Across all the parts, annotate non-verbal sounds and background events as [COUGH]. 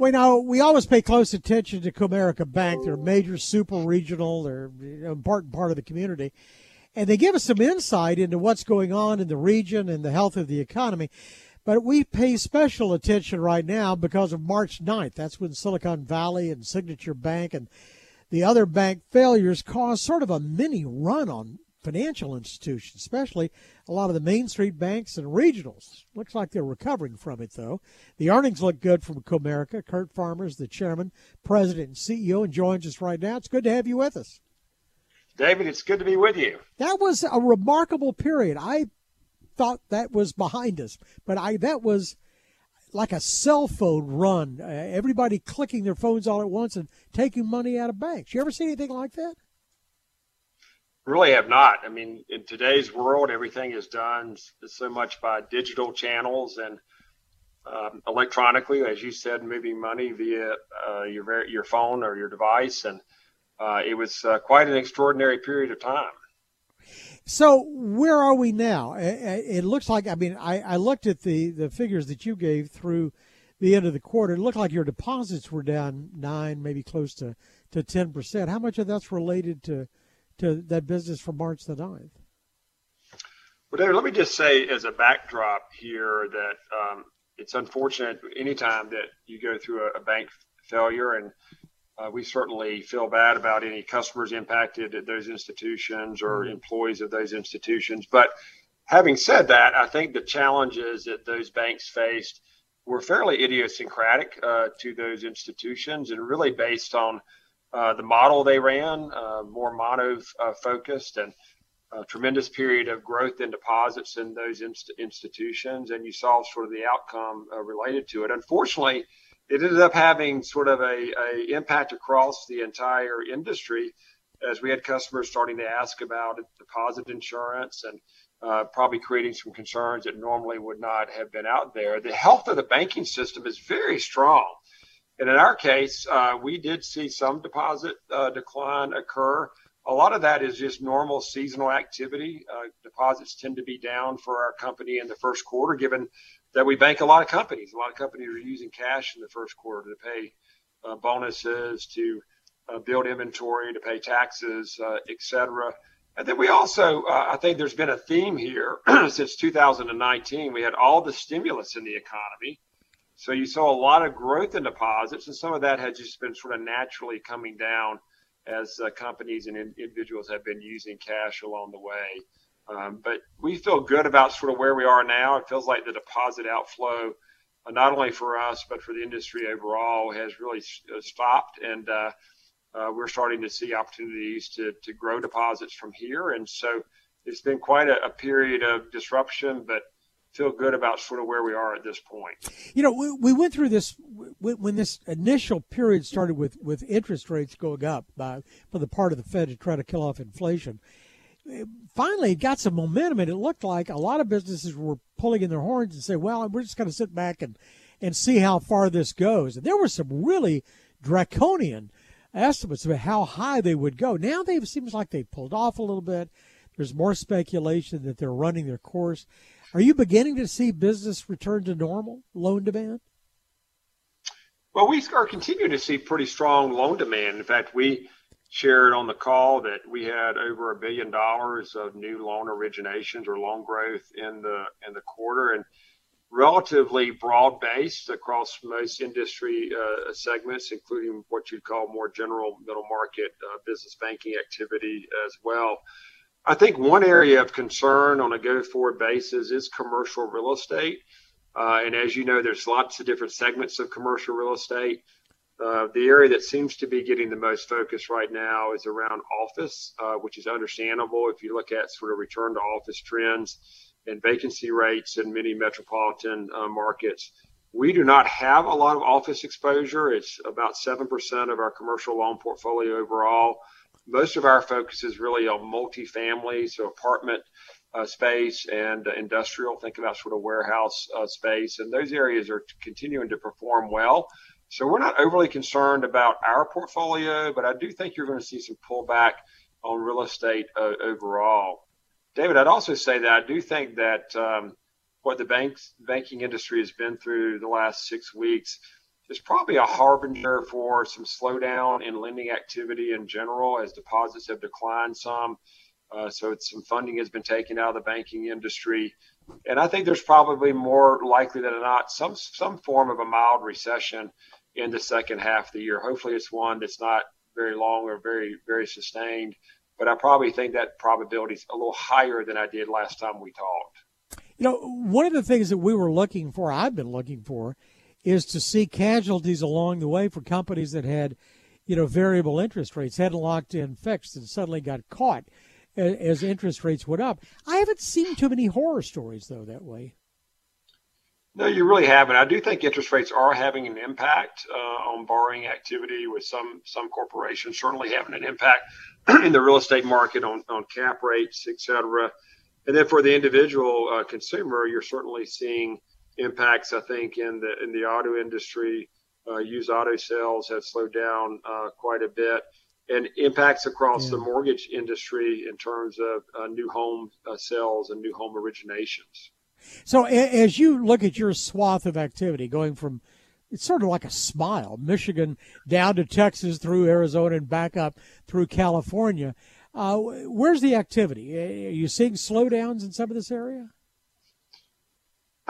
We know we always pay close attention to Comerica Bank. They're a major super regional. They're an important part of the community. And they give us some insight into what's going on in the region and the health of the economy. But we pay special attention right now because of March 9th. That's when Silicon Valley and Signature Bank and the other bank failures caused sort of a mini run on financial institutions, especially a lot of the Main Street banks and regionals. Looks like they're recovering from it, though. The earnings look good from Comerica. Curt Farmer's, the chairman, president, and CEO, and joins us right now. It's good to have you with us. David, it's good to be with you. That was a remarkable period. I thought that was behind us, but I that was like a cell phone run. Uh, everybody clicking their phones all at once and taking money out of banks. You ever see anything like that? Really have not. I mean, in today's world, everything is done so much by digital channels and um, electronically, as you said, moving money via uh, your your phone or your device, and uh, it was uh, quite an extraordinary period of time. So where are we now? It looks like I mean I, I looked at the the figures that you gave through the end of the quarter. It looked like your deposits were down nine, maybe close to to ten percent. How much of that's related to to that business from March the 9th? Well, David, let me just say as a backdrop here that um, it's unfortunate anytime that you go through a, a bank failure, and uh, we certainly feel bad about any customers impacted at those institutions or mm-hmm. employees of those institutions. But having said that, I think the challenges that those banks faced were fairly idiosyncratic uh, to those institutions and really based on uh, the model they ran, uh, more mono uh, focused and a tremendous period of growth in deposits in those inst- institutions. And you saw sort of the outcome uh, related to it. Unfortunately, it ended up having sort of a, a impact across the entire industry as we had customers starting to ask about deposit insurance and uh, probably creating some concerns that normally would not have been out there. The health of the banking system is very strong. And in our case, uh, we did see some deposit uh, decline occur. A lot of that is just normal seasonal activity. Uh, deposits tend to be down for our company in the first quarter, given that we bank a lot of companies. A lot of companies are using cash in the first quarter to pay uh, bonuses, to uh, build inventory, to pay taxes, uh, et cetera. And then we also, I think there's been a theme here [CLEARS THROAT] since 2019. We had all the stimulus in the economy so you saw a lot of growth in deposits, and some of that had just been sort of naturally coming down as uh, companies and in- individuals have been using cash along the way. Um, but we feel good about sort of where we are now. It feels like the deposit outflow, uh, not only for us but for the industry overall, has really uh, stopped, and uh, uh, we're starting to see opportunities to to grow deposits from here. And so it's been quite a, a period of disruption, but feel good about sort of where we are at this point. You know, we, we went through this when this initial period started with, with interest rates going up by for the part of the Fed to try to kill off inflation. Finally, it got some momentum, and it looked like a lot of businesses were pulling in their horns and say, "Well, we're just going to sit back and and see how far this goes." And there were some really draconian estimates of how high they would go. Now they seems like they pulled off a little bit. There's more speculation that they're running their course. Are you beginning to see business return to normal loan demand? Well, we are continuing to see pretty strong loan demand. In fact, we shared on the call that we had over a billion dollars of new loan originations or loan growth in the in the quarter, and relatively broad based across most industry uh, segments, including what you'd call more general middle market uh, business banking activity as well. I think one area of concern on a go forward basis is commercial real estate. Uh, and as you know, there's lots of different segments of commercial real estate. Uh, the area that seems to be getting the most focus right now is around office, uh, which is understandable if you look at sort of return to office trends and vacancy rates in many metropolitan uh, markets. We do not have a lot of office exposure. It's about 7% of our commercial loan portfolio overall most of our focus is really on multifamily, so apartment uh, space and uh, industrial. Think about sort of warehouse uh, space, and those areas are continuing to perform well. So we're not overly concerned about our portfolio, but I do think you're going to see some pullback on real estate uh, overall. David, I'd also say that I do think that um, what the banks banking industry has been through the last six weeks is probably a harbinger for some slowdown in lending activity in general as deposits have declined some. Uh, so some funding has been taken out of the banking industry, and I think there's probably more likely than not some some form of a mild recession in the second half of the year. Hopefully, it's one that's not very long or very very sustained, but I probably think that probability is a little higher than I did last time we talked. You know, one of the things that we were looking for, I've been looking for, is to see casualties along the way for companies that had, you know, variable interest rates, hadn't locked in fixed, and suddenly got caught as interest rates went up. I haven't seen too many horror stories though that way. No, you really haven't. I do think interest rates are having an impact uh, on borrowing activity with some some corporations certainly having an impact [CLEARS THROAT] in the real estate market on, on cap rates, et cetera. And then for the individual uh, consumer, you're certainly seeing impacts. I think in the in the auto industry, uh, used auto sales have slowed down uh, quite a bit and impacts across yeah. the mortgage industry in terms of uh, new home uh, sales and new home originations. So, as you look at your swath of activity, going from it's sort of like a smile, Michigan down to Texas, through Arizona, and back up through California. Uh, where's the activity? Are you seeing slowdowns in some of this area?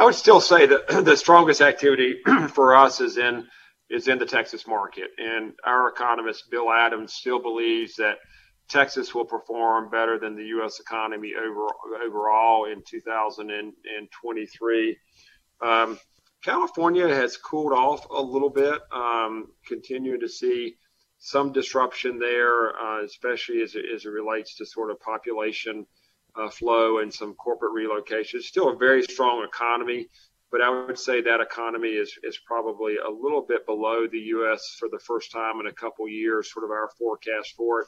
I would still say that [CLEARS THROAT] the strongest activity [CLEARS THROAT] for us is in is in the Texas market. And our economist, Bill Adams, still believes that Texas will perform better than the U.S. economy over, overall in 2023. Um, California has cooled off a little bit, um, continuing to see some disruption there, uh, especially as as it relates to sort of population uh, flow and some corporate relocation. Still a very strong economy but I would say that economy is, is probably a little bit below the U.S. for the first time in a couple years, sort of our forecast for it.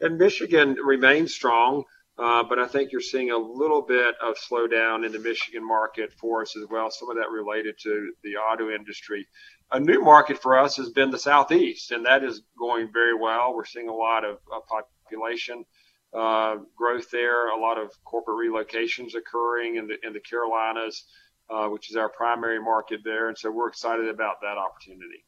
And Michigan remains strong, uh, but I think you're seeing a little bit of slowdown in the Michigan market for us as well, some of that related to the auto industry. A new market for us has been the Southeast, and that is going very well. We're seeing a lot of population uh, growth there, a lot of corporate relocations occurring in the in the Carolinas uh, which is our primary market there. And so we're excited about that opportunity.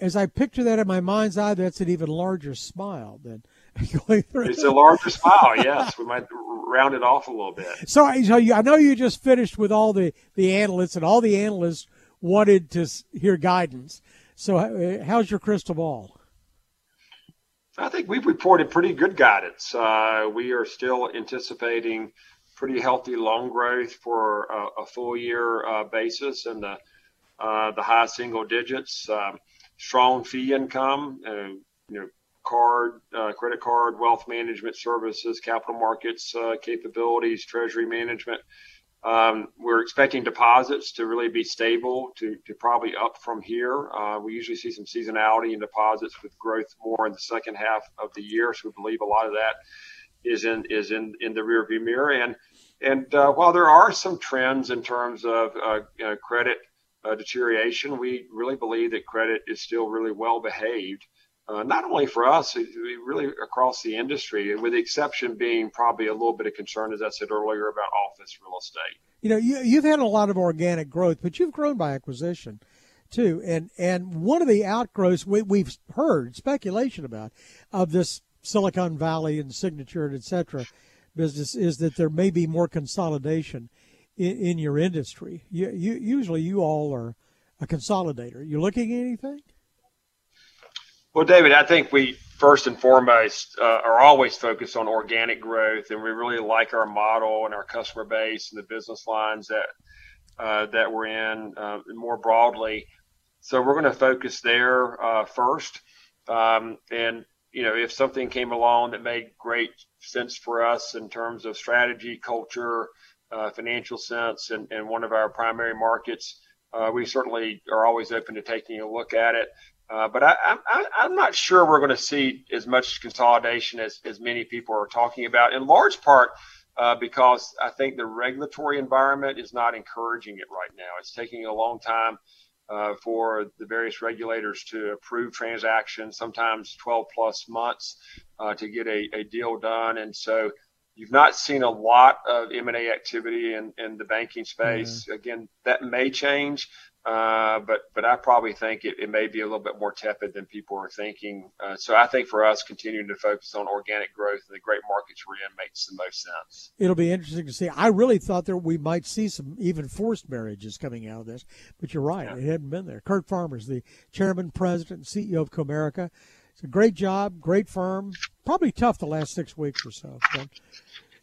As I picture that in my mind's eye, that's an even larger smile than [LAUGHS] going through. It's a larger smile, yes. We might round it off a little bit. So, so you, I know you just finished with all the, the analysts, and all the analysts wanted to hear guidance. So, uh, how's your crystal ball? I think we've reported pretty good guidance. Uh, we are still anticipating pretty healthy loan growth for a, a full year uh, basis and the uh, the high single digits. Um, strong fee income, uh, you know, card, uh, credit card, wealth management services, capital markets uh, capabilities, treasury management. Um, we're expecting deposits to really be stable to, to probably up from here. Uh, we usually see some seasonality in deposits with growth more in the second half of the year. So we believe a lot of that is in is in in the rearview mirror. And and uh, while there are some trends in terms of uh, uh, credit uh, deterioration, we really believe that credit is still really well behaved. Uh, not only for us, really across the industry, with the exception being probably a little bit of concern, as I said earlier, about office real estate. You know, you, you've had a lot of organic growth, but you've grown by acquisition too. And and one of the outgrowths we, we've heard speculation about of this Silicon Valley and Signature and et cetera business is that there may be more consolidation in, in your industry. You, you, usually, you all are a consolidator. You looking at anything? Well, David, I think we first and foremost uh, are always focused on organic growth, and we really like our model and our customer base and the business lines that uh, that we're in uh, more broadly. So we're going to focus there uh, first, um, and you know, if something came along that made great sense for us in terms of strategy, culture, uh, financial sense, and, and one of our primary markets, uh, we certainly are always open to taking a look at it. Uh, but I, I'm not sure we're going to see as much consolidation as, as many people are talking about, in large part uh, because I think the regulatory environment is not encouraging it right now. It's taking a long time uh, for the various regulators to approve transactions, sometimes 12 plus months uh, to get a, a, deal done. And so you've not seen a lot of M&A activity in, in the banking space. Mm-hmm. Again, that may change, Uh, but but I probably think it, it may be a little bit more tepid than people are thinking. Uh, so I think for us, continuing to focus on organic growth in the great markets we're in makes the most sense. It'll be interesting to see. I really thought that we might see some even forced marriages coming out of this, but you're right, yeah. it hadn't been there. Curt Farmer's, the chairman, president, CEO of Comerica. It's a great job, great firm. Probably tough the last six weeks or so. But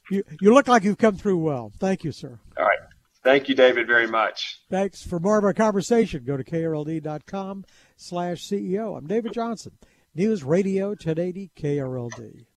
you you look like you've come through well. Thank you, sir. All right. Thank you, David, very much. Thanks. For more of our conversation, go to krld.com slash CEO. I'm David Johnson, News Radio 1080 KRLD.